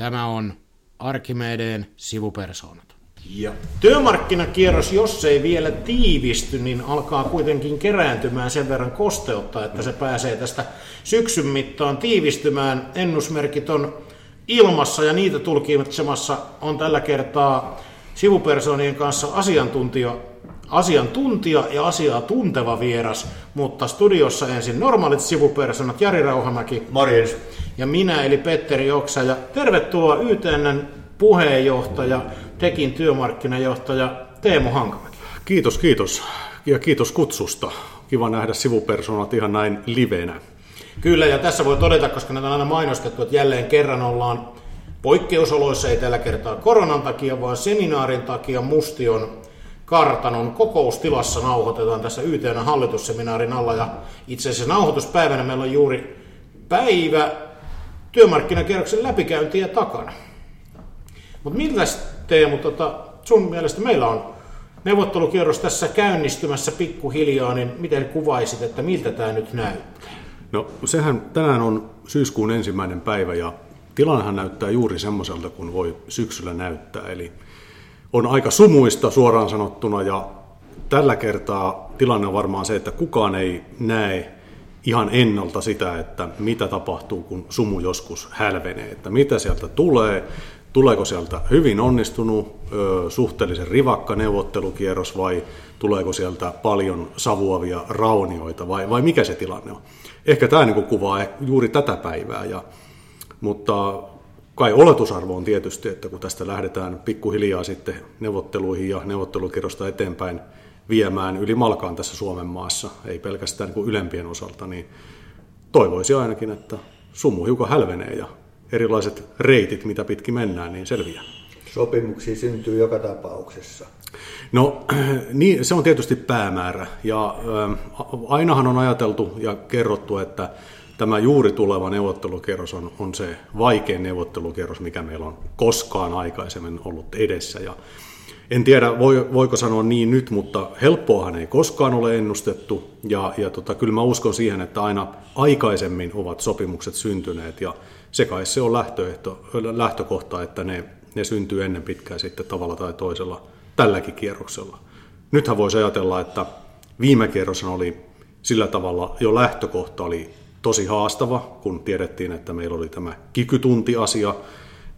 Tämä on Arkimedeen sivupersoonat. Ja työmarkkinakierros, jos ei vielä tiivisty, niin alkaa kuitenkin kerääntymään sen verran kosteutta, että se pääsee tästä syksyn mittaan tiivistymään. Ennusmerkit on ilmassa ja niitä tulkitsemassa on tällä kertaa sivupersoonien kanssa asiantuntija, asiantuntija ja asiaa tunteva vieras, mutta studiossa ensin normaalit sivupersonat Jari Rauhamäki. Morjens. Ja minä eli Petteri Oksa ja tervetuloa YTNn puheenjohtaja, Tekin työmarkkinajohtaja Teemu Hankamäki. Kiitos, kiitos. Ja kiitos kutsusta. Kiva nähdä sivupersonat ihan näin livenä. Kyllä, ja tässä voi todeta, koska näitä on aina mainostettu, että jälleen kerran ollaan poikkeusoloissa, ei tällä kertaa koronan takia, vaan seminaarin takia Mustion kartanon kokoustilassa nauhoitetaan tässä YTN hallitusseminaarin alla. Ja itse asiassa nauhoituspäivänä meillä on juuri päivä työmarkkinakierroksen läpikäyntiä takana. Mutta miltä Teemu, tota, sun mielestä meillä on neuvottelukierros tässä käynnistymässä pikkuhiljaa, niin miten kuvaisit, että miltä tämä nyt näyttää? No sehän tänään on syyskuun ensimmäinen päivä ja tilannehan näyttää juuri semmoiselta kuin voi syksyllä näyttää. Eli on aika sumuista suoraan sanottuna ja tällä kertaa tilanne on varmaan se, että kukaan ei näe ihan ennalta sitä, että mitä tapahtuu, kun sumu joskus hälvenee, että mitä sieltä tulee, tuleeko sieltä hyvin onnistunut, suhteellisen rivakka neuvottelukierros vai tuleeko sieltä paljon savuavia raunioita vai, vai mikä se tilanne on. Ehkä tämä niin kuvaa juuri tätä päivää, ja, mutta kai oletusarvo on tietysti, että kun tästä lähdetään pikkuhiljaa sitten neuvotteluihin ja neuvottelukierrosta eteenpäin viemään yli malkaan tässä Suomen maassa, ei pelkästään niin ylempien osalta, niin toivoisi ainakin, että sumu hiukan hälvenee ja erilaiset reitit, mitä pitkin mennään, niin selviää. Sopimuksia syntyy joka tapauksessa. No niin, se on tietysti päämäärä ja äh, ainahan on ajateltu ja kerrottu, että tämä juuri tuleva neuvottelukierros on, on se vaikein neuvottelukierros, mikä meillä on koskaan aikaisemmin ollut edessä. Ja en tiedä, voiko sanoa niin nyt, mutta helppoahan ei koskaan ole ennustettu. Ja, ja tota, kyllä mä uskon siihen, että aina aikaisemmin ovat sopimukset syntyneet. Ja se kai se on lähtöehto, lähtökohta, että ne, ne syntyy ennen pitkään sitten tavalla tai toisella tälläkin kierroksella. Nythän voisi ajatella, että viime kierros oli sillä tavalla jo lähtökohta oli tosi haastava, kun tiedettiin, että meillä oli tämä kikytunti-asia,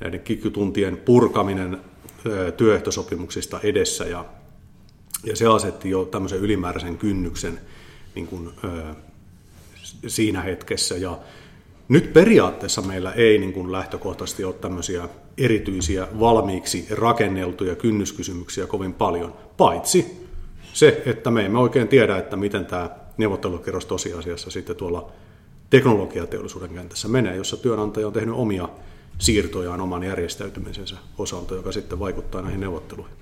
näiden kikytuntien purkaminen työehtosopimuksista edessä, ja, ja se asetti jo tämmöisen ylimääräisen kynnyksen niin kuin, siinä hetkessä, ja nyt periaatteessa meillä ei niin kuin lähtökohtaisesti ole tämmöisiä erityisiä valmiiksi rakenneltuja kynnyskysymyksiä kovin paljon, paitsi se, että me emme oikein tiedä, että miten tämä neuvottelukierros tosiasiassa sitten tuolla teknologiateollisuuden kentässä menee, jossa työnantaja on tehnyt omia siirtojaan oman järjestäytymisensä osalta, joka sitten vaikuttaa näihin neuvotteluihin.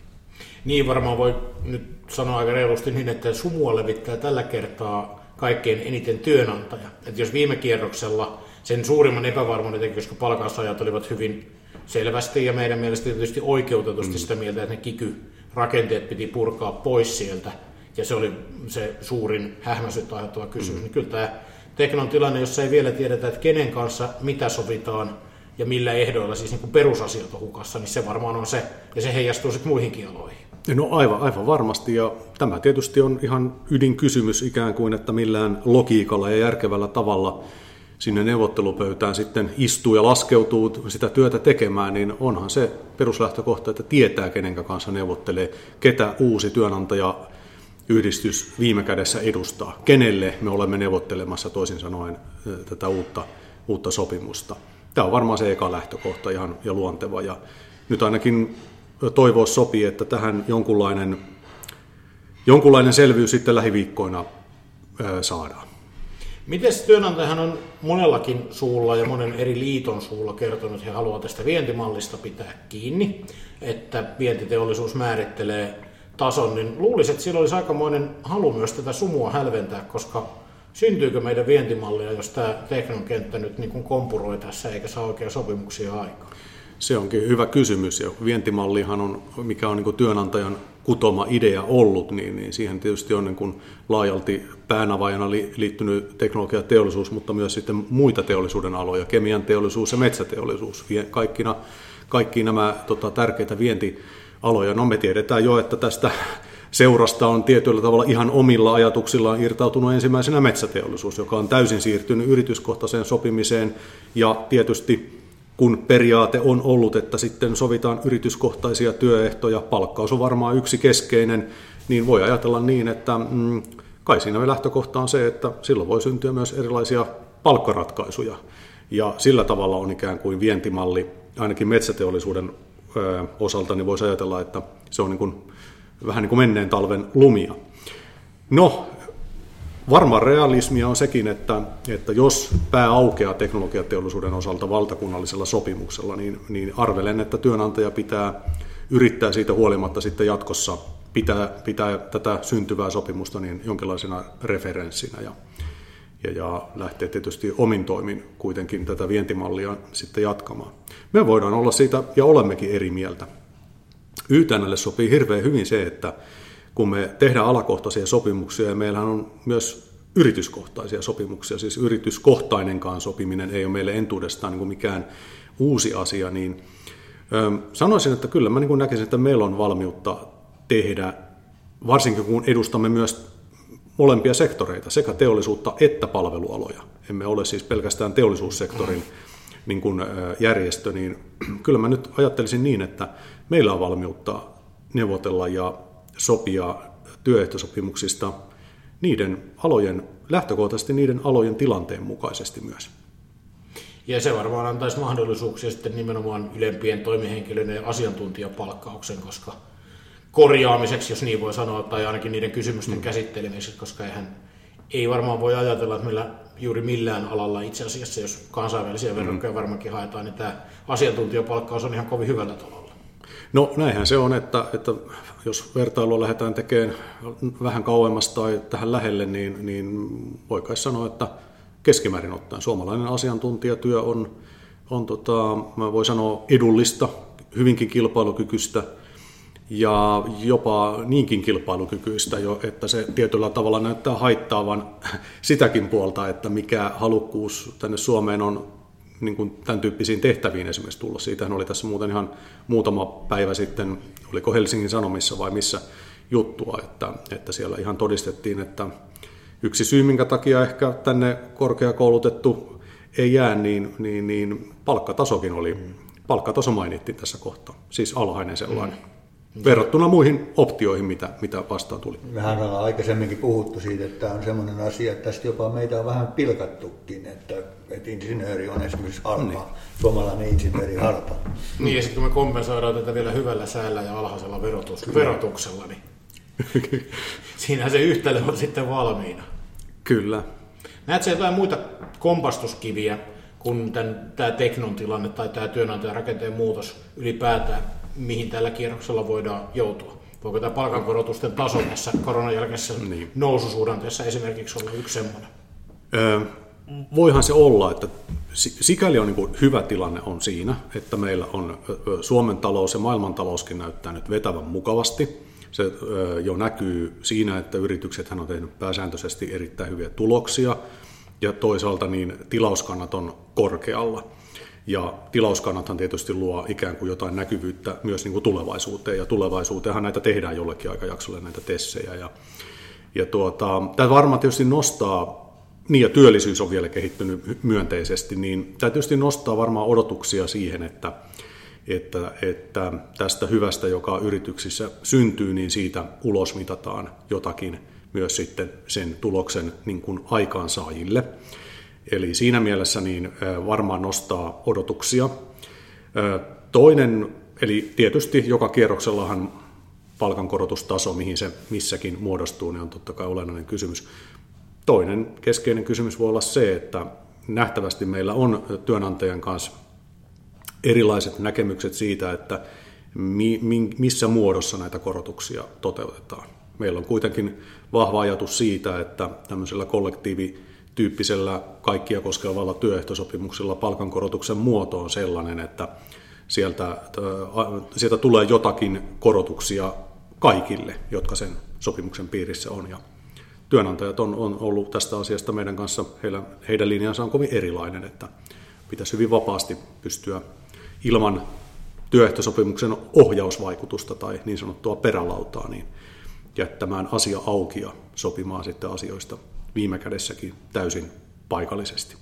Niin varmaan voi nyt sanoa aika reilusti niin, että sumua levittää tällä kertaa kaikkein eniten työnantaja. Että jos viime kierroksella sen suurimman epävarmuuden teki, koska palkansaajat olivat hyvin selvästi ja meidän mielestä tietysti oikeutetusti mm. sitä mieltä, että ne kiky-rakenteet piti purkaa pois sieltä, ja se oli se suurin hähmäisyttä aiheuttava kysymys, mm. niin kyllä tämä Teknon tilanne, jossa ei vielä tiedetä, että kenen kanssa mitä sovitaan ja millä ehdoilla, siis niin kuin perusasiat on hukassa, niin se varmaan on se, ja se heijastuu sitten muihinkin aloihin. No aivan, aivan varmasti, ja tämä tietysti on ihan ydinkysymys ikään kuin, että millään logiikalla ja järkevällä tavalla sinne neuvottelupöytään sitten istuu ja laskeutuu sitä työtä tekemään, niin onhan se peruslähtökohta, että tietää kenen kanssa neuvottelee, ketä uusi työnantaja yhdistys viime kädessä edustaa, kenelle me olemme neuvottelemassa toisin sanoen tätä uutta, uutta sopimusta. Tämä on varmaan se eka lähtökohta ihan ja luonteva. Ja nyt ainakin toivoa sopii, että tähän jonkunlainen, jonkunlainen selvyys sitten lähiviikkoina saadaan. Miten työnantajahan on monellakin suulla ja monen eri liiton suulla kertonut, että he haluavat tästä vientimallista pitää kiinni, että vientiteollisuus määrittelee tason, niin luulisin, että sillä olisi aikamoinen halu myös tätä sumua hälventää, koska syntyykö meidän vientimallia, jos tämä teknon kenttä nyt niin kuin kompuroi tässä eikä saa oikein sopimuksia aikaan? Se onkin hyvä kysymys ja vientimallihan on, mikä on niin työnantajan kutoma idea ollut, niin, niin siihen tietysti on niin kuin laajalti päänavajana liittynyt teknologiateollisuus, mutta myös sitten muita teollisuuden aloja, kemian teollisuus ja metsäteollisuus. Kaikkina, kaikki nämä tota, tärkeitä vientialoja. No me tiedetään jo, että tästä seurasta on tietyllä tavalla ihan omilla ajatuksillaan irtautunut ensimmäisenä metsäteollisuus, joka on täysin siirtynyt yrityskohtaiseen sopimiseen ja tietysti kun periaate on ollut, että sitten sovitaan yrityskohtaisia työehtoja, palkkaus on varmaan yksi keskeinen, niin voi ajatella niin, että mm, kai siinä lähtökohta on se, että silloin voi syntyä myös erilaisia palkkaratkaisuja. Ja sillä tavalla on ikään kuin vientimalli, ainakin metsäteollisuuden osalta, niin voisi ajatella, että se on niin kuin, vähän niin kuin menneen talven lumia. No, Varmaan realismia on sekin, että, että jos pää aukeaa teknologiateollisuuden osalta valtakunnallisella sopimuksella, niin, niin arvelen, että työnantaja pitää yrittää siitä huolimatta sitten jatkossa pitää, pitää tätä syntyvää sopimusta niin jonkinlaisena referenssinä ja, ja, ja lähtee tietysti omin toimin kuitenkin tätä vientimallia sitten jatkamaan. Me voidaan olla siitä ja olemmekin eri mieltä. YTNlle sopii hirveän hyvin se, että kun me tehdään alakohtaisia sopimuksia, ja meillähän on myös yrityskohtaisia sopimuksia, siis yrityskohtainenkaan sopiminen ei ole meille entuudestaan niin mikään uusi asia, niin sanoisin, että kyllä mä niin näkisin, että meillä on valmiutta tehdä, varsinkin kun edustamme myös molempia sektoreita, sekä teollisuutta että palvelualoja. Emme ole siis pelkästään teollisuussektorin niin kuin järjestö, niin kyllä mä nyt ajattelisin niin, että meillä on valmiutta neuvotella ja sopia työehtosopimuksista niiden alojen, lähtökohtaisesti niiden alojen tilanteen mukaisesti myös. Ja se varmaan antaisi mahdollisuuksia sitten nimenomaan ylempien toimihenkilöiden ja asiantuntijapalkkauksen, koska korjaamiseksi, jos niin voi sanoa, tai ainakin niiden kysymysten mm. käsittelemiseksi, koska eihän, ei varmaan voi ajatella, että meillä juuri millään alalla itse asiassa, jos kansainvälisiä verrokkeja mm. varmaankin haetaan, niin tämä asiantuntijapalkkaus on ihan kovin hyvällä tavalla. No näinhän se on, että, että jos vertailua lähdetään tekemään vähän kauemmas tai tähän lähelle, niin, niin voi kai sanoa, että keskimäärin ottaen suomalainen asiantuntijatyö on, on tota, mä voi sanoa edullista, hyvinkin kilpailukykyistä ja jopa niinkin kilpailukykyistä jo, että se tietyllä tavalla näyttää haittaavan sitäkin puolta, että mikä halukkuus tänne Suomeen on niin kuin tämän tyyppisiin tehtäviin esimerkiksi tulla. Siitähän oli tässä muuten ihan muutama päivä sitten, oliko Helsingin Sanomissa vai missä juttua, että, että siellä ihan todistettiin, että yksi syy, minkä takia ehkä tänne korkeakoulutettu ei jää, niin, niin, niin palkkatasokin oli, palkkataso mainittiin tässä kohtaa, siis alhainen sellainen. Mm verrattuna muihin optioihin, mitä, mitä vastaan tuli. Mehän ollaan aikaisemminkin puhuttu siitä, että tämä on sellainen asia, että tästä jopa meitä on vähän pilkattukin, että, että insinööri on esimerkiksi halpa, niin. suomalainen insinööri halpa. Niin, ja sitten kun me kompensoidaan tätä vielä hyvällä säällä ja alhaisella verotus, verotuksella, niin siinä se yhtälö on sitten valmiina. Kyllä. Näetkö jotain muita kompastuskiviä, kun tämän, tämä teknon tilanne tai tämä työnantajan rakenteen muutos ylipäätään mihin tällä kierroksella voidaan joutua. Voiko tämä palkankorotusten taso tässä koronan jälkeisessä niin. noususuhdanteessa esimerkiksi olla yksi semmoinen? Öö, voihan se olla, että sikäli on niin hyvä tilanne on siinä, että meillä on Suomen talous ja maailmantalouskin näyttää nyt vetävän mukavasti. Se jo näkyy siinä, että yritykset on tehnyt pääsääntöisesti erittäin hyviä tuloksia ja toisaalta niin tilauskannat on korkealla. Ja tilauskannathan tietysti luo ikään kuin jotain näkyvyyttä myös niin kuin tulevaisuuteen, ja tulevaisuuteenhan näitä tehdään jollekin aikajaksolle näitä tessejä. Ja, ja tuota, tämä varmaan tietysti nostaa, niin ja työllisyys on vielä kehittynyt myönteisesti, niin tämä tietysti nostaa varmaan odotuksia siihen, että, että, että tästä hyvästä, joka yrityksissä syntyy, niin siitä ulos mitataan jotakin myös sitten sen tuloksen niin kuin aikaansaajille. Eli siinä mielessä niin varmaan nostaa odotuksia. Toinen, eli tietysti joka kierroksellahan palkankorotustaso, mihin se missäkin muodostuu, niin on totta kai olennainen kysymys. Toinen keskeinen kysymys voi olla se, että nähtävästi meillä on työnantajan kanssa erilaiset näkemykset siitä, että missä muodossa näitä korotuksia toteutetaan. Meillä on kuitenkin vahva ajatus siitä, että tämmöisellä kollektiivi tyyppisellä kaikkia koskevalla työehtosopimuksella palkankorotuksen muoto on sellainen, että sieltä, sieltä tulee jotakin korotuksia kaikille, jotka sen sopimuksen piirissä on. Ja työnantajat on, on ollut tästä asiasta meidän kanssa, heillä, heidän linjansa on kovin erilainen, että pitäisi hyvin vapaasti pystyä ilman työehtosopimuksen ohjausvaikutusta tai niin sanottua perälautaa, niin jättämään asia auki ja sopimaan sitten asioista viime kädessäkin täysin paikallisesti.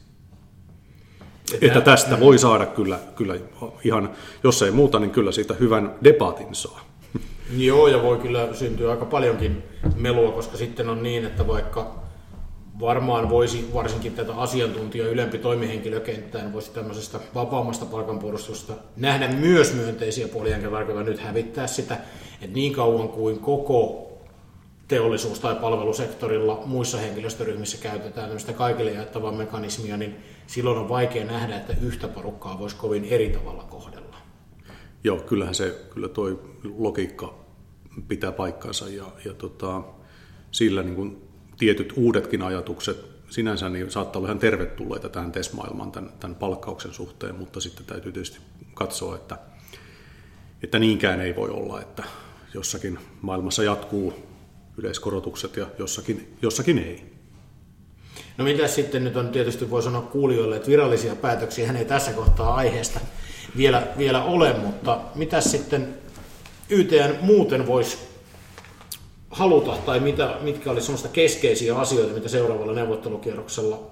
Että, että tästä voi saada kyllä, kyllä ihan, jos ei muuta, niin kyllä siitä hyvän debatin saa. Joo, ja voi kyllä syntyä aika paljonkin melua, koska sitten on niin, että vaikka varmaan voisi varsinkin tätä asiantuntija ylempi toimihenkilökenttään voisi tämmöisestä vapaammasta palkanpuolustusta nähdä myös myönteisiä puolia, enkä tarkoita nyt hävittää sitä, että niin kauan kuin koko teollisuus- tai palvelusektorilla muissa henkilöstöryhmissä käytetään tämmöistä kaikille jaettavaa mekanismia, niin silloin on vaikea nähdä, että yhtä porukkaa voisi kovin eri tavalla kohdella. Joo, kyllähän se, kyllä toi logiikka pitää paikkansa ja, ja tota, sillä niin kuin tietyt uudetkin ajatukset sinänsä niin saattaa olla ihan tervetulleita tähän TES-maailmaan tämän, tämän palkkauksen suhteen, mutta sitten täytyy tietysti katsoa, että, että niinkään ei voi olla, että jossakin maailmassa jatkuu yleiskorotukset ja jossakin, jossakin ei. No mitä sitten nyt on tietysti voi sanoa kuulijoille, että virallisia päätöksiä hän ei tässä kohtaa aiheesta vielä, vielä ole, mutta mitä sitten YTN muuten voisi haluta, tai mitä, mitkä olisi sellaista keskeisiä asioita, mitä seuraavalla neuvottelukierroksella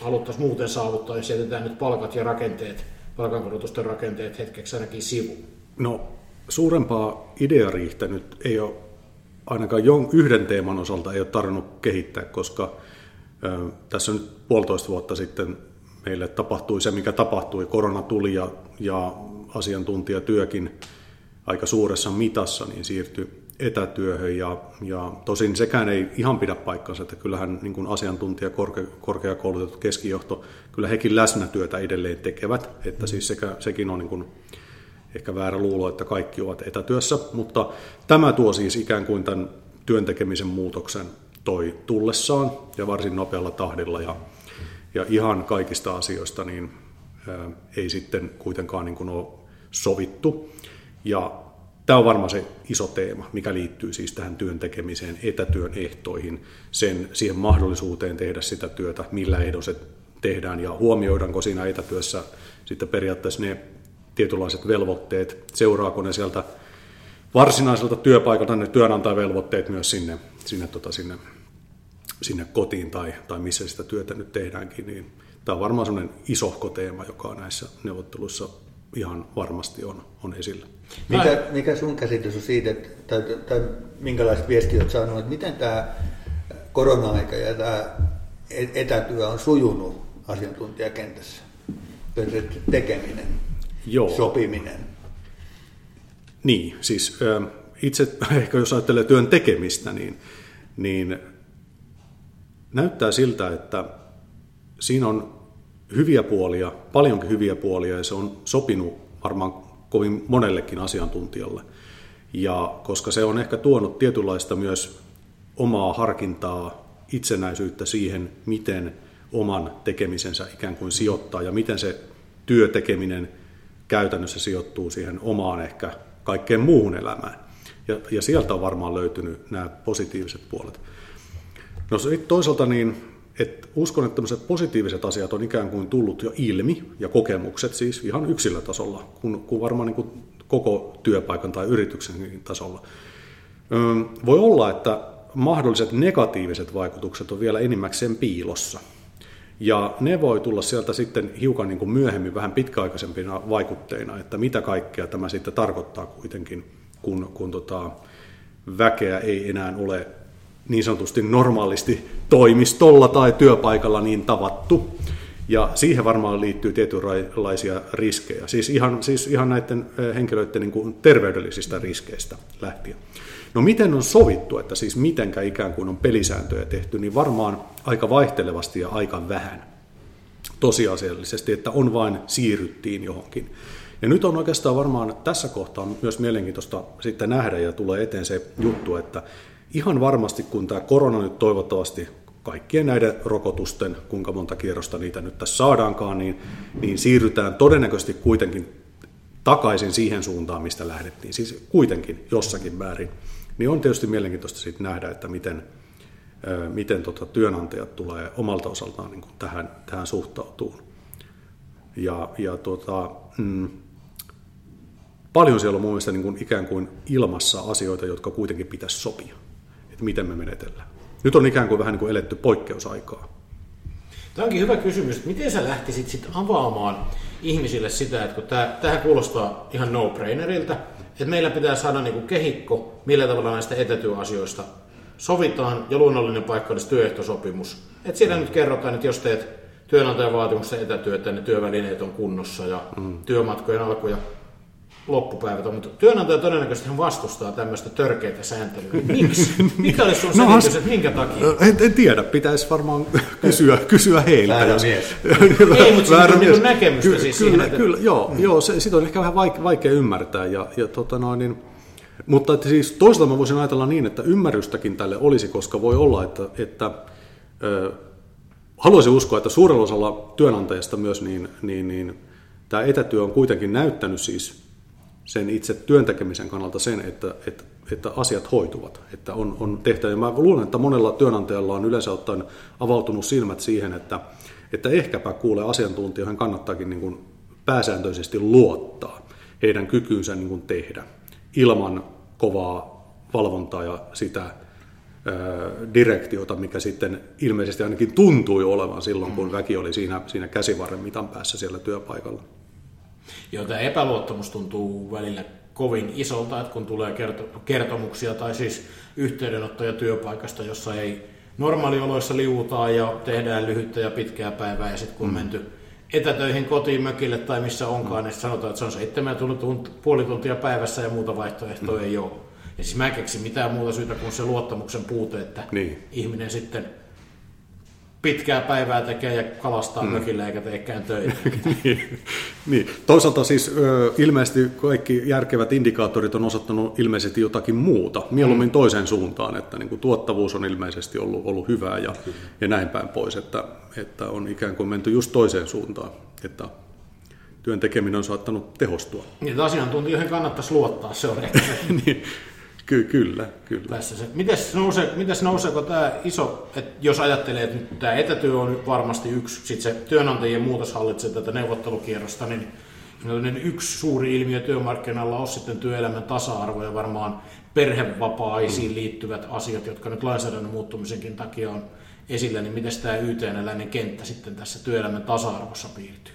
haluttaisiin muuten saavuttaa, jos jätetään nyt palkat ja rakenteet, palkankorotusten rakenteet hetkeksi ainakin sivu? No, suurempaa ideariihtä nyt ei ole ainakaan jon, yhden teeman osalta ei ole tarvinnut kehittää, koska ö, tässä nyt puolitoista vuotta sitten meille tapahtui se, mikä tapahtui. Korona tuli ja, ja asiantuntijatyökin aika suuressa mitassa niin siirtyi etätyöhön. Ja, ja tosin sekään ei ihan pidä paikkansa, että kyllähän niin kuin asiantuntija, korke, korkeakoulutettu keskijohto, kyllä hekin läsnätyötä edelleen tekevät, että siis sekä, sekin on niin kuin ehkä väärä luulo, että kaikki ovat etätyössä, mutta tämä tuo siis ikään kuin tämän työntekemisen muutoksen toi tullessaan ja varsin nopealla tahdilla. Ja, ja ihan kaikista asioista niin ei sitten kuitenkaan niin kuin ole sovittu. Ja tämä on varmaan se iso teema, mikä liittyy siis tähän työn tekemiseen, etätyön ehtoihin, sen, siihen mahdollisuuteen tehdä sitä työtä, millä ehdoin se tehdään ja huomioidaanko siinä etätyössä sitten periaatteessa ne tietynlaiset velvoitteet, seuraako ne sieltä varsinaiselta työpaikalta ne työnantajavelvoitteet myös sinne, sinne, tota, sinne, sinne kotiin tai, tai missä sitä työtä nyt tehdäänkin, niin tämä on varmaan sellainen isohko teema, joka näissä neuvotteluissa ihan varmasti on, on esillä. Mikä, mikä sun käsitys on siitä, että, tai, tai minkälaiset viestiä olet saanut, että miten tämä korona-aika ja tämä etätyö on sujunut asiantuntijakentässä, tekeminen? Joo. sopiminen. Niin, siis itse ehkä jos ajattelee työn tekemistä, niin, niin näyttää siltä, että siinä on hyviä puolia, paljonkin hyviä puolia ja se on sopinut varmaan kovin monellekin asiantuntijalle. Ja koska se on ehkä tuonut tietynlaista myös omaa harkintaa, itsenäisyyttä siihen, miten oman tekemisensä ikään kuin sijoittaa ja miten se työtekeminen käytännössä sijoittuu siihen omaan ehkä kaikkeen muuhun elämään. Ja, ja sieltä on varmaan löytynyt nämä positiiviset puolet. No sitten toisaalta niin, että uskon, että tämmöiset positiiviset asiat on ikään kuin tullut jo ilmi, ja kokemukset siis ihan yksilötasolla, kun, kun varmaan niin kuin koko työpaikan tai yrityksen tasolla. Voi olla, että mahdolliset negatiiviset vaikutukset on vielä enimmäkseen piilossa – ja ne voi tulla sieltä sitten hiukan niin kuin myöhemmin vähän pitkäaikaisempina vaikutteina, että mitä kaikkea tämä sitten tarkoittaa kuitenkin, kun, kun tota, väkeä ei enää ole niin sanotusti normaalisti toimistolla tai työpaikalla niin tavattu. Ja siihen varmaan liittyy tietynlaisia riskejä, siis ihan, siis ihan näiden eh, henkilöiden niin kuin terveydellisistä riskeistä lähtien. No miten on sovittu, että siis mitenkä ikään kuin on pelisääntöjä tehty, niin varmaan aika vaihtelevasti ja aika vähän tosiasiallisesti, että on vain siirryttiin johonkin. Ja nyt on oikeastaan varmaan tässä kohtaa myös mielenkiintoista sitten nähdä ja tulee eteen se juttu, että ihan varmasti kun tämä korona nyt toivottavasti kaikkien näiden rokotusten, kuinka monta kierrosta niitä nyt tässä saadaankaan, niin, niin siirrytään todennäköisesti kuitenkin takaisin siihen suuntaan, mistä lähdettiin, siis kuitenkin jossakin määrin, niin on tietysti mielenkiintoista sitten nähdä, että miten, miten tota työnantajat tulee omalta osaltaan niin kuin tähän, tähän suhtautuu. Ja, ja tuota, mm, paljon siellä on mun mielestä niin kuin ikään kuin ilmassa asioita, jotka kuitenkin pitäisi sopia, että miten me menetellään. Nyt on ikään kuin vähän niin kuin eletty poikkeusaikaa. Tämä onkin hyvä kysymys, että miten sä lähtisit sitten avaamaan ihmisille sitä, että kun tämä, tähän kuulostaa ihan no-braineriltä, että meillä pitää saada niin kuin kehikko, millä tavalla näistä etätyöasioista sovitaan, ja luonnollinen paikka olisi työehtosopimus. Että siellä mm. nyt kerrotaan, että jos teet työnantajan vaatimusta etätyötä, niin työvälineet on kunnossa ja mm. työmatkojen alkuja loppupäivät on, mutta työnantaja todennäköisesti vastustaa tämmöistä törkeitä sääntelyä. Miksi? Mikä olisi sun no, selitys, että minkä takia? En, en tiedä, pitäisi varmaan kysyä, kysyä heiltä. Väärä jos... mies. Ei, mutta Väärä mies. Niin näkemystä Ky- siis kyllä, siihen, kyllä, joo, mm. joo se, sitä on ehkä vähän vaikea, vaikea ymmärtää. Ja, ja tota noin, niin, mutta että siis toisaalta mä voisin ajatella niin, että ymmärrystäkin tälle olisi, koska voi olla, että, että ö, haluaisin uskoa, että suurella osalla työnantajista myös niin, niin, niin tämä etätyö on kuitenkin näyttänyt siis sen itse työntekemisen kannalta sen, että, että, että asiat hoituvat, että on, on tehtävä. Mä luulen, että monella työnantajalla on yleensä ottaen avautunut silmät siihen, että, että ehkäpä kuulee asiantuntijoihin kannattaakin niin kuin pääsääntöisesti luottaa heidän kykyynsä niin kuin tehdä ilman kovaa valvontaa ja sitä direktiota, mikä sitten ilmeisesti ainakin tuntui olevan silloin, kun väki oli siinä, siinä käsivarren mitan päässä siellä työpaikalla. Tämä epäluottamus tuntuu välillä kovin isolta, että kun tulee kertomuksia tai siis yhteydenottoja työpaikasta, jossa ei normaalioloissa liuutaan ja tehdään lyhyttä ja pitkää päivää ja sitten kun mm. menty etätöihin kotiin, mökille tai missä onkaan, mm. niin sanotaan, että se on seitsemän tunt, puoli tuntia päivässä ja muuta vaihtoehtoa mm. ei ole. Ja siis mä en keksi mitään muuta syytä kuin se luottamuksen puute, että niin. ihminen sitten pitkää päivää tekee ja kalastaa mm. mökillä eikä teekään töitä. niin, niin. Toisaalta siis ilmeisesti kaikki järkevät indikaattorit on osoittanut ilmeisesti jotakin muuta, mieluummin mm. toiseen suuntaan, että niin kuin tuottavuus on ilmeisesti ollut, ollut hyvää ja, ja näin päin pois, että, että on ikään kuin menty just toiseen suuntaan, että työn tekeminen on saattanut tehostua. Niin, asiantuntijoihin kannattaisi luottaa, se on ehkä niin, Ky- kyllä, kyllä. Tässä se. Mites, nousee, mites nouseeko tämä iso, että jos ajattelee, että nyt tämä etätyö on varmasti yksi, sitten se työnantajien muutos hallitsee tätä neuvottelukierrosta, niin yksi suuri ilmiö työmarkkinoilla on sitten työelämän tasa-arvo ja varmaan perhevapaisiin mm. liittyvät asiat, jotka nyt lainsäädännön muuttumisenkin takia on esillä, niin miten tämä YTN-läinen kenttä sitten tässä työelämän tasa-arvossa piirtyy?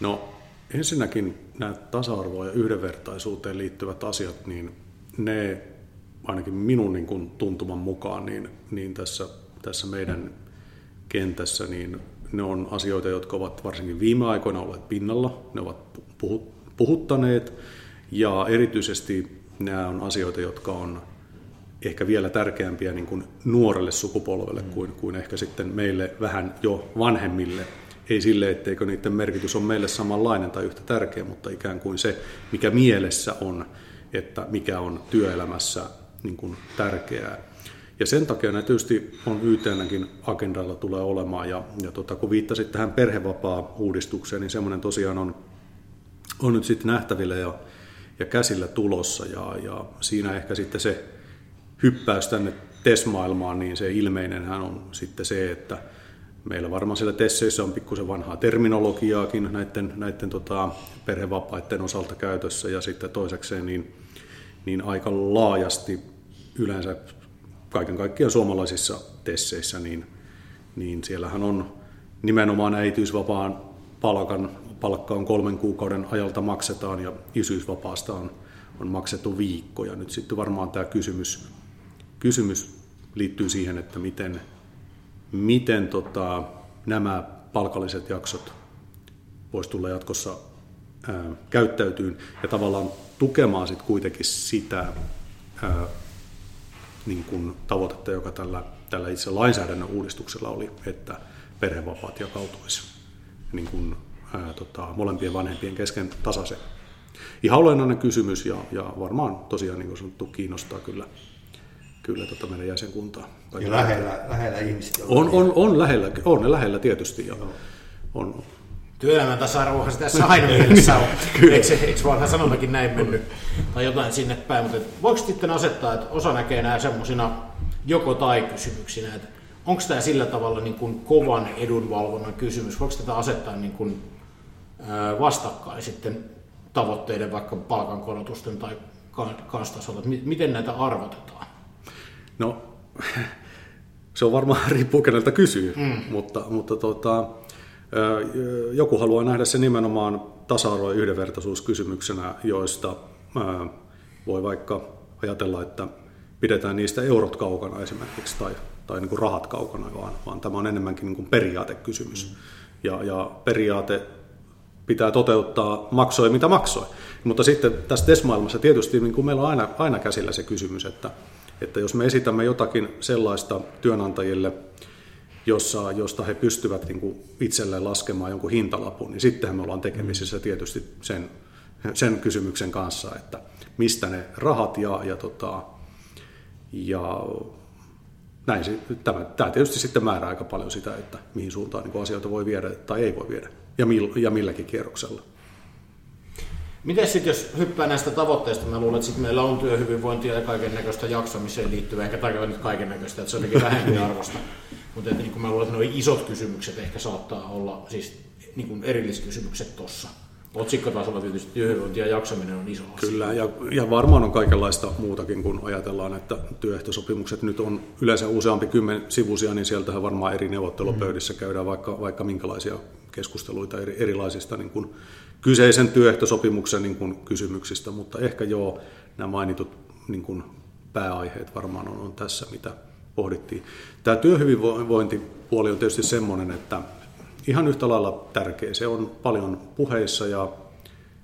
No ensinnäkin nämä tasa-arvoa ja yhdenvertaisuuteen liittyvät asiat, niin ne ainakin minun niin kuin tuntuman mukaan niin, niin tässä, tässä meidän kentässä niin ne on asioita, jotka ovat varsinkin viime aikoina olleet pinnalla, ne ovat puhuttaneet ja erityisesti nämä on asioita, jotka on ehkä vielä tärkeämpiä niin kuin nuorelle sukupolvelle mm. kuin, kuin ehkä sitten meille vähän jo vanhemmille. Ei sille, etteikö niiden merkitys on meille samanlainen tai yhtä tärkeä, mutta ikään kuin se, mikä mielessä on, että mikä on työelämässä niin kuin tärkeää. Ja sen takia ne tietysti on YTNkin agendalla tulee olemaan. Ja, ja tota, kun viittasit tähän perhevapaa-uudistukseen, niin semmoinen tosiaan on, on nyt sitten nähtävillä ja, ja käsillä tulossa. Ja, ja siinä ehkä sitten se hyppäys tänne TES-maailmaan, niin se ilmeinenhän on sitten se, että meillä varmaan siellä TESSeissä on pikkusen vanhaa terminologiaakin näiden, näiden tota, perhevapaiden osalta käytössä. Ja sitten toisekseen niin niin aika laajasti yleensä kaiken kaikkiaan suomalaisissa tesseissä, niin, niin siellähän on nimenomaan äitiysvapaan palkan, palkka on kolmen kuukauden ajalta maksetaan ja isyysvapaasta on, on maksettu viikkoja. Nyt sitten varmaan tämä kysymys, kysymys liittyy siihen, että miten, miten tota, nämä palkalliset jaksot voisi tulla jatkossa ää, käyttäytyyn ja tavallaan tukemaan sitten kuitenkin sitä ää, niin kuin tavoitetta, joka tällä, tällä itse lainsäädännön uudistuksella oli, että perhevapaat jakautuisi niin kuin, ää, tota, molempien vanhempien kesken tasaisen. Ihan olennainen kysymys ja, ja varmaan tosiaan niin kuin sanottu kiinnostaa kyllä, kyllä tota meidän jäsenkuntaa. Ja lähellä, lähellä ihmisiä. On, on, on, lähellä, on ne lähellä tietysti ja on, Työelämän tasa-arvohan se tässä aina mielessä on. eikö, eikö vanha sanomakin näin mennyt? Tai jotain sinne päin. Mutta voiko sitten asettaa, että osa näkee nämä semmoisina joko tai kysymyksinä, että onko tämä sillä tavalla niin kuin kovan edunvalvonnan kysymys? Voiko tätä asettaa niin kuin, vastakkain sitten tavoitteiden, vaikka palkankorotusten tai kanssa Miten näitä arvotetaan? No, se on varmaan riippuu keneltä kysyy, mm. mutta, mutta tota, joku haluaa nähdä se nimenomaan tasa-arvo- ja yhdenvertaisuuskysymyksenä, joista voi vaikka ajatella, että pidetään niistä eurot kaukana esimerkiksi tai, tai niin kuin rahat kaukana, vaan, vaan tämä on enemmänkin niin kuin periaatekysymys. Mm. Ja, ja periaate pitää toteuttaa maksoi mitä maksoi. Mutta sitten tässä TES-maailmassa tietysti niin kuin meillä on aina, aina käsillä se kysymys, että, että jos me esitämme jotakin sellaista työnantajille, jossa, josta he pystyvät niin kuin itselleen laskemaan jonkun hintalapun, niin sittenhän me ollaan tekemisissä tietysti sen, sen kysymyksen kanssa, että mistä ne rahat ja, ja, tota, ja näin, tämä, tämä tietysti sitten määrää aika paljon sitä, että mihin suuntaan niin asioita voi viedä tai ei voi viedä ja, mill, ja milläkin kierroksella. Miten sitten, jos hyppää näistä tavoitteista, mä luulen, että sit meillä on työhyvinvointia ja kaiken näköistä jaksamiseen liittyvää, ehkä tarkoita nyt kaiken näköistä, että se on jotenkin vähemmän arvosta. Mutta niin kuin mä luulen, että nuo isot kysymykset ehkä saattaa olla siis niin kuin erilliskysymykset tuossa. Otsikkotasolla tietysti työhyvinvointi ja jaksaminen on iso asia. Kyllä, ja, ja varmaan on kaikenlaista muutakin, kun ajatellaan, että työehtosopimukset nyt on yleensä useampi kymmen sivuisia, niin sieltähän varmaan eri neuvottelupöydissä mm. käydään vaikka, vaikka minkälaisia keskusteluita eri, erilaisista niin kuin kyseisen työehtosopimuksen niin kuin kysymyksistä, mutta ehkä joo, nämä mainitut niin kuin pääaiheet varmaan on, on tässä, mitä pohdittiin. Tämä työhyvinvointipuoli on tietysti semmoinen, että ihan yhtä lailla tärkeä. Se on paljon puheissa ja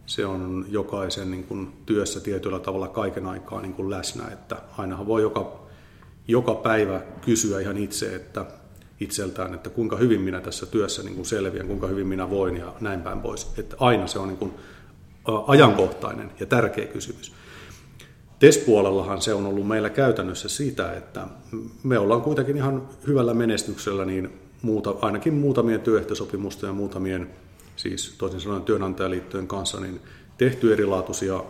se on jokaisen niin kuin, työssä tietyllä tavalla kaiken aikaa niin kuin läsnä, että ainahan voi joka, joka päivä kysyä ihan itse, että itseltään, että kuinka hyvin minä tässä työssä niin kuin selviän, kuinka hyvin minä voin ja näin päin pois. Että aina se on niin kuin ajankohtainen ja tärkeä kysymys. TES-puolellahan se on ollut meillä käytännössä sitä, että me ollaan kuitenkin ihan hyvällä menestyksellä niin muuta, ainakin muutamien työehtosopimusten ja muutamien, siis toisin sanoen työnantajaliittojen kanssa, niin tehty erilaatuisia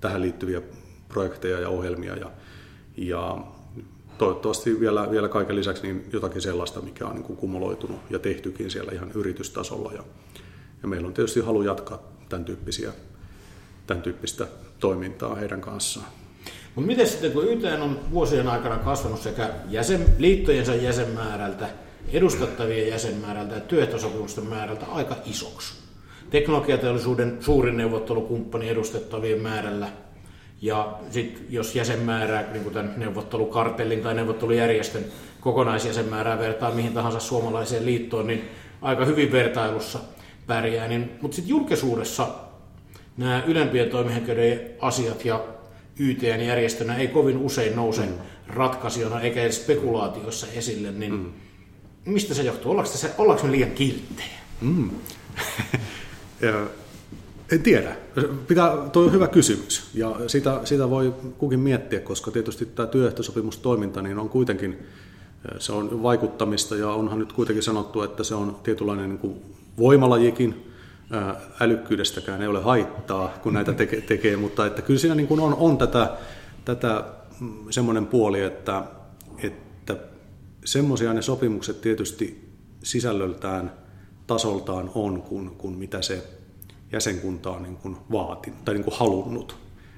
tähän liittyviä projekteja ja ohjelmia ja, ja toivottavasti vielä, vielä kaiken lisäksi niin jotakin sellaista, mikä on niin kuin kumuloitunut ja tehtykin siellä ihan yritystasolla. Ja, ja meillä on tietysti halu jatkaa tämän, tyyppisiä, tämän tyyppistä toimintaa heidän kanssaan. Mutta miten sitten, kun YT on vuosien aikana kasvanut sekä jäsen, liittojensa jäsenmäärältä, edustettavien jäsenmäärältä ja työehtosopimusten määrältä aika isoksi. Teknologiateollisuuden suurin neuvottelukumppani edustettavien määrällä ja sitten jos jäsenmäärää, niin kuin tämän neuvottelukartellin tai neuvottelujärjestön kokonaisjäsenmäärää vertaa mihin tahansa suomalaiseen liittoon, niin aika hyvin vertailussa pärjää. Niin, mutta sitten julkisuudessa nämä ylempien toimihenkilöiden asiat ja YTN järjestönä ei kovin usein nouse mm. ratkaisijana eikä edes spekulaatioissa esille, niin mm. mistä se johtuu? Ollaanko, tässä, ollaanko me liian kilttejä? Mm. En tiedä. Pitää, tuo on hyvä kysymys ja sitä, sitä voi kukin miettiä, koska tietysti tämä työehtosopimustoiminta niin on kuitenkin se on vaikuttamista ja onhan nyt kuitenkin sanottu, että se on tietynlainen niin kuin voimalajikin, älykkyydestäkään ei ole haittaa, kun näitä teke, tekee, mutta että kyllä siinä niin kuin on, on tätä, tätä mm, semmoinen puoli, että, että semmoisia ne sopimukset tietysti sisällöltään, tasoltaan on, kuin, kuin mitä se jäsenkunta on niin kuin vaatinut tai niin kuin halunnut.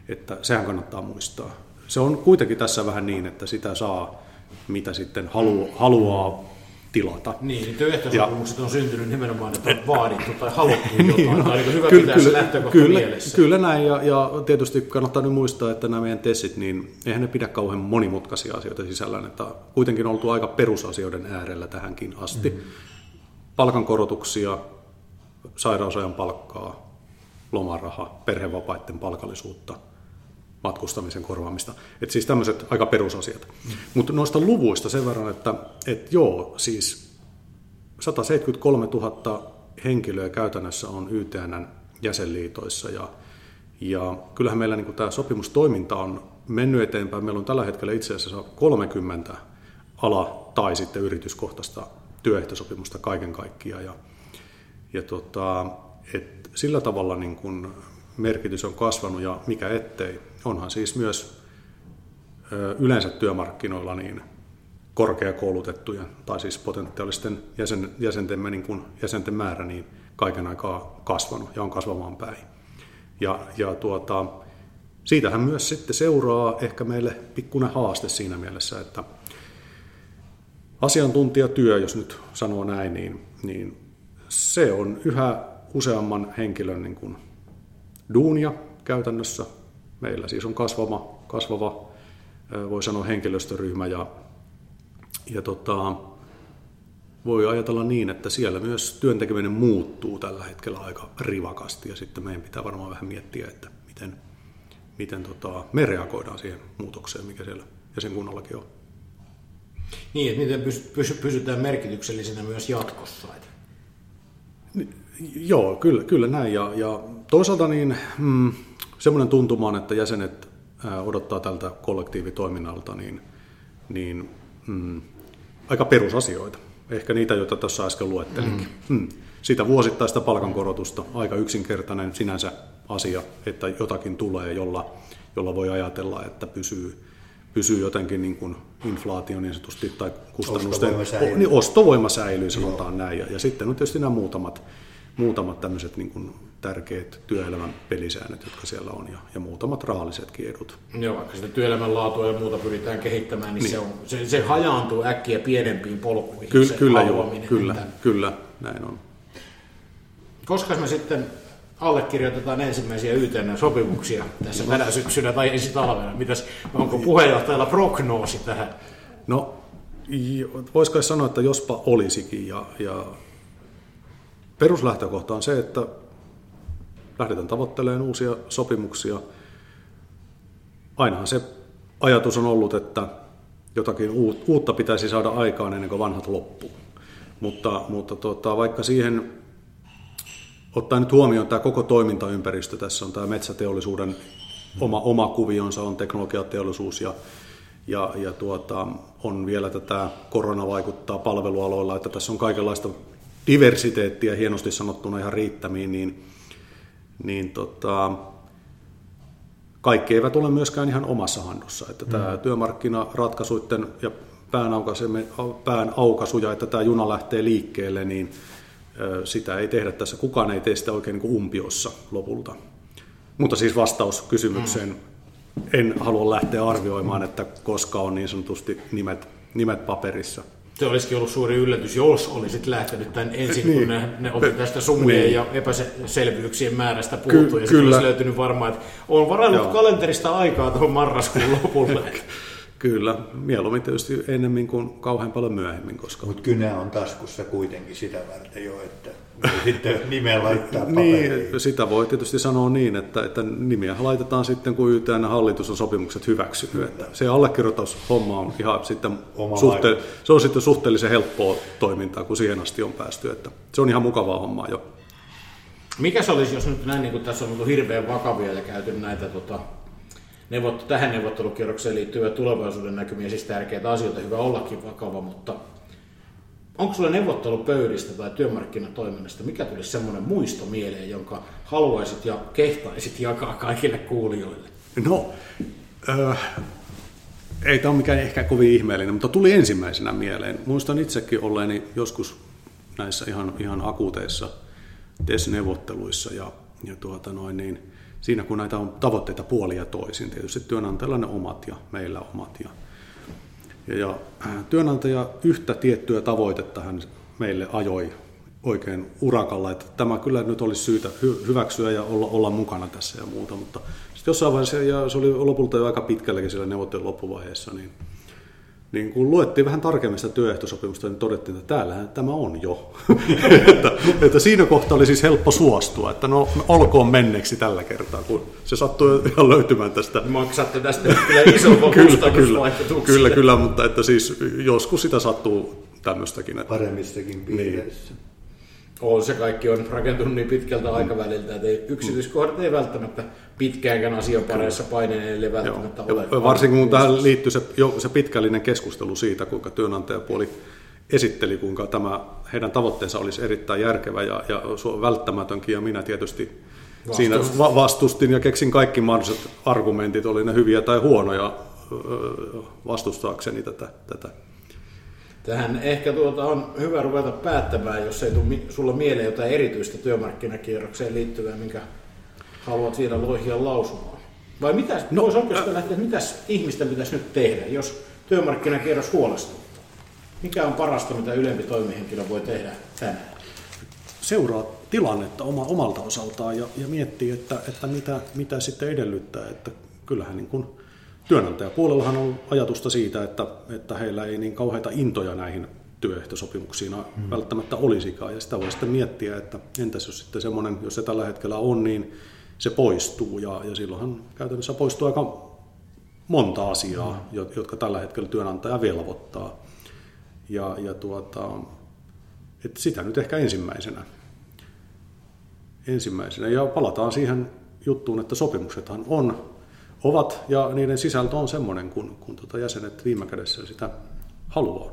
Että sehän kannattaa muistaa. Se on kuitenkin tässä vähän niin, että sitä saa, mitä sitten halu, haluaa tilata. Niin, niin työehtosopimukset on syntynyt nimenomaan, että on vaadittu tai haluttu niin, jotain. No, tai niin hyvä kyllä, pitää kyllä, se lähtökohta kyllä, mielessä. Kyllä näin, ja, ja tietysti kannattaa nyt muistaa, että nämä meidän testit, niin eihän ne pidä kauhean monimutkaisia asioita sisällään, että kuitenkin on oltu aika perusasioiden äärellä tähänkin asti. Mm. Palkankorotuksia, sairausajan palkkaa, lomaraha, perhevapaiden palkallisuutta, matkustamisen korvaamista. Et siis tämmöiset aika perusasiat. Mm. Mutta noista luvuista sen verran, että et joo, siis 173 000 henkilöä käytännössä on YTNn jäsenliitoissa ja, ja kyllähän meillä niin tämä sopimustoiminta on mennyt eteenpäin. Meillä on tällä hetkellä itse asiassa 30 ala- tai sitten yrityskohtaista työehtosopimusta kaiken kaikkiaan. Ja ja tota, et sillä tavalla niin kun merkitys on kasvanut ja mikä ettei. Onhan siis myös yleensä työmarkkinoilla niin korkeakoulutettuja tai siis potentiaalisten jäsen, jäsentemme niin kuin jäsenten määrä niin kaiken aikaa kasvanut ja on kasvamaan päin. Ja, ja tuota, siitähän myös sitten seuraa ehkä meille pikkuinen haaste siinä mielessä, että asiantuntijatyö, jos nyt sanoo näin, niin, niin se on yhä useamman henkilön niin kuin duunia käytännössä. Meillä siis on kasvava, kasvava voi sanoa henkilöstöryhmä ja, ja tota, voi ajatella niin, että siellä myös työntekeminen muuttuu tällä hetkellä aika rivakasti ja sitten meidän pitää varmaan vähän miettiä, että miten, miten tota, me reagoidaan siihen muutokseen, mikä siellä jäsenkunnallakin on. Niin, että miten pysytään merkityksellisenä myös jatkossa. Joo, kyllä, kyllä näin. Ja, ja toisaalta niin, mm, semmoinen tuntuma on, että jäsenet odottaa tältä kollektiivitoiminnalta niin, niin mm, aika perusasioita. Ehkä niitä, joita tuossa äsken luettelinkin. Mm. Mm. Sitä vuosittaista palkankorotusta, aika yksinkertainen sinänsä asia, että jotakin tulee, jolla, jolla voi ajatella, että pysyy, pysyy jotenkin niin kuin inflaation niin sanotusti tai kustannusten... Ostovoima säilyy. Niin, ostovoima säilyy, sanotaan Joo. näin. Ja, ja sitten on tietysti nämä muutamat muutamat tämmöiset niin kuin tärkeät työelämän pelisäännöt, jotka siellä on, ja, ja muutamat rahallisetkin edut. Joo, vaikka sitä työelämän laatua ja muuta pyritään kehittämään, niin, niin. Se, on, se, se hajaantuu äkkiä pienempiin polkuihin. Kyllä, kyllä, joo, kyllä, kyllä, näin on. Koska me sitten allekirjoitetaan ensimmäisiä YTN-sopimuksia tässä tänä syksynä tai ensi talvena? Mitäs, onko puheenjohtajalla prognoosi tähän? No, voisiko sanoa, että jospa olisikin, ja, ja Peruslähtökohta on se, että lähdetään tavoittelemaan uusia sopimuksia. Ainahan se ajatus on ollut, että jotakin uutta pitäisi saada aikaan ennen kuin vanhat loppuu. Mutta, mutta tota, vaikka siihen ottaa nyt huomioon tämä koko toimintaympäristö, tässä on tämä metsäteollisuuden oma, oma kuvionsa, on teknologiateollisuus ja, ja, ja tuota, on vielä tätä korona vaikuttaa palvelualoilla, että tässä on kaikenlaista diversiteettiä hienosti sanottuna ihan riittämiin, niin, niin tota, kaikki eivät ole myöskään ihan omassa handussa. Että mm. tämä työmarkkinaratkaisuiden ja pään aukasuja, että tämä juna lähtee liikkeelle, niin sitä ei tehdä tässä. Kukaan ei tee sitä oikein niin kuin umpiossa lopulta. Mutta siis vastaus kysymykseen, mm. en halua lähteä arvioimaan, että koska on niin sanotusti nimet, nimet paperissa se olisikin ollut suuri yllätys, jos olisit lähtenyt tämän ensin, niin. kun ne, ne oli tästä summien niin. ja epäselvyyksien määrästä puhuttu, Ky- ja sitten olisi löytynyt varmaan, että on varannut Joo. kalenterista aikaa tuohon marraskuun lopulle. Kyllä, mieluummin tietysti ennemmin kuin kauhean paljon myöhemmin. Koska... Mutta kynä on taskussa kuitenkin sitä varten jo, että sitten nimeä laittaa paperiin. Niin, sitä voi tietysti sanoa niin, että, että nimiä laitetaan sitten, kun YTN hallitus on sopimukset hyväksynyt. Että se allekirjoitushomma on ihan sitten, suhte- se on sitten suhteellisen helppoa toimintaa, kun siihen asti on päästy. Että se on ihan mukavaa hommaa jo. Mikä se olisi, jos nyt näin, niin kuin tässä on ollut hirveän vakavia ja käyty näitä tota, neuvot, tähän neuvottelukierrokseen liittyviä tulevaisuuden näkymiä, siis tärkeitä asioita, hyvä ollakin vakava, mutta onko sulla neuvottelupöydistä tai työmarkkinatoiminnasta, mikä tulisi semmoinen muisto mieleen, jonka haluaisit ja kehtaisit jakaa kaikille kuulijoille? No, äh, ei tämä ole mikään ehkä kovin ihmeellinen, mutta tuli ensimmäisenä mieleen. Muistan itsekin olleeni joskus näissä ihan, ihan akuuteissa TES-neuvotteluissa ja, ja tuota noin, niin siinä kun näitä on tavoitteita puolia toisin, tietysti työnantajalla ne omat ja meillä omat. Ja, ja, ja äh, työnantaja yhtä tiettyä tavoitetta hän meille ajoi oikein urakalla, että tämä kyllä nyt olisi syytä hy- hyväksyä ja olla, olla mukana tässä ja muuta, mutta sitten jossain vaiheessa, ja se oli lopulta jo aika pitkälläkin siellä neuvottelun loppuvaiheessa, niin niin kun luettiin vähän tarkemmin sitä työehtosopimusta, niin todettiin, että täällähän tämä on jo. että, että siinä kohtaa oli siis helppo suostua, että no olkoon menneeksi tällä kertaa, kun se sattui ihan löytymään tästä. Maksatte tästä kyllä iso kyllä, kyllä, kyllä, kyllä, mutta että siis joskus sitä sattuu tämmöistäkin. Että, Paremmistakin niin. piireissä. Niin on se kaikki on rakentunut niin pitkältä aikaväliltä, että yksityiskohdat ei välttämättä pitkäänkään asiapareissa paineille välttämättä Joo. ole. Ja varsinkin kun tähän liittyy se, jo, se pitkällinen keskustelu siitä, kuinka työnantajapuoli esitteli, kuinka tämä heidän tavoitteensa olisi erittäin järkevä ja, ja välttämätönkin, ja minä tietysti Vastustin. siinä va- vastustin ja keksin kaikki mahdolliset argumentit, oli ne hyviä tai huonoja vastustaakseni tätä. tätä. Tähän ehkä tuota on hyvä ruveta päättämään, jos ei tule sulla mieleen jotain erityistä työmarkkinakierrokseen liittyvää, minkä haluat vielä loihia lausumaan. Vai mitä, no, voisi oikeastaan lähteä, että mitäs ihmisten pitäisi nyt tehdä, jos työmarkkinakierros huolestuu? Mikä on parasta, mitä ylempi toimihenkilö voi tehdä tänään? Seuraa tilannetta oma, omalta osaltaan ja, ja miettii, että, että mitä, mitä sitten edellyttää. Että kyllähän niin kuin työnantajapuolellahan on ajatusta siitä, että, että heillä ei niin kauheita intoja näihin työehtosopimuksiin hmm. välttämättä olisikaan. Ja sitä voi sitten miettiä, että entäs jos sitten semmoinen, jos se tällä hetkellä on, niin se poistuu. Ja, ja silloinhan käytännössä poistuu aika monta asiaa, hmm. jotka tällä hetkellä työnantaja velvoittaa. Ja, ja tuota, että sitä nyt ehkä ensimmäisenä. ensimmäisenä. Ja palataan siihen juttuun, että sopimuksethan on, ovat ja niiden sisältö on semmoinen, kun, kun tuota jäsenet viime kädessä sitä haluaa.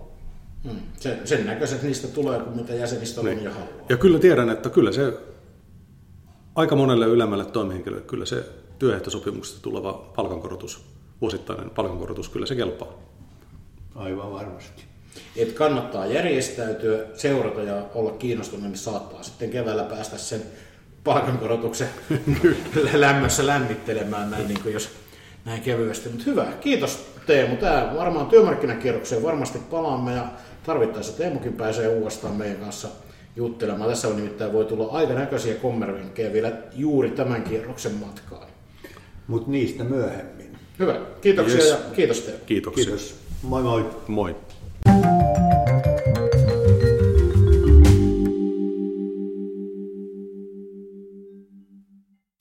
Hmm. Sen, sen näköiset niistä tulee, kun mitä jäsenistä niin. on ja haluaa. Ja kyllä tiedän, että kyllä se aika monelle ylemmälle toimihenkilölle, kyllä se työehtosopimuksesta tuleva palkankorotus, vuosittainen palkankorotus, kyllä se kelpaa. Aivan varmasti että kannattaa järjestäytyä, seurata ja olla kiinnostunut, niin saattaa sitten keväällä päästä sen palkankorotuksen lämmössä lämmittelemään näin, niin kuin jos näin kevyesti. Mutta hyvä, kiitos Teemu. Tämä varmaan työmarkkinakierrokseen varmasti palaamme ja tarvittaessa Teemukin pääsee uudestaan meidän kanssa juttelemaan. Tässä on nimittäin voi tulla aika näköisiä kommervenkkejä vielä juuri tämän kierroksen matkaan. Mutta niistä myöhemmin. Hyvä, kiitoksia yes. ja kiitos Teemu. Kiitoksia. Kiitos. Moi moi. Moi.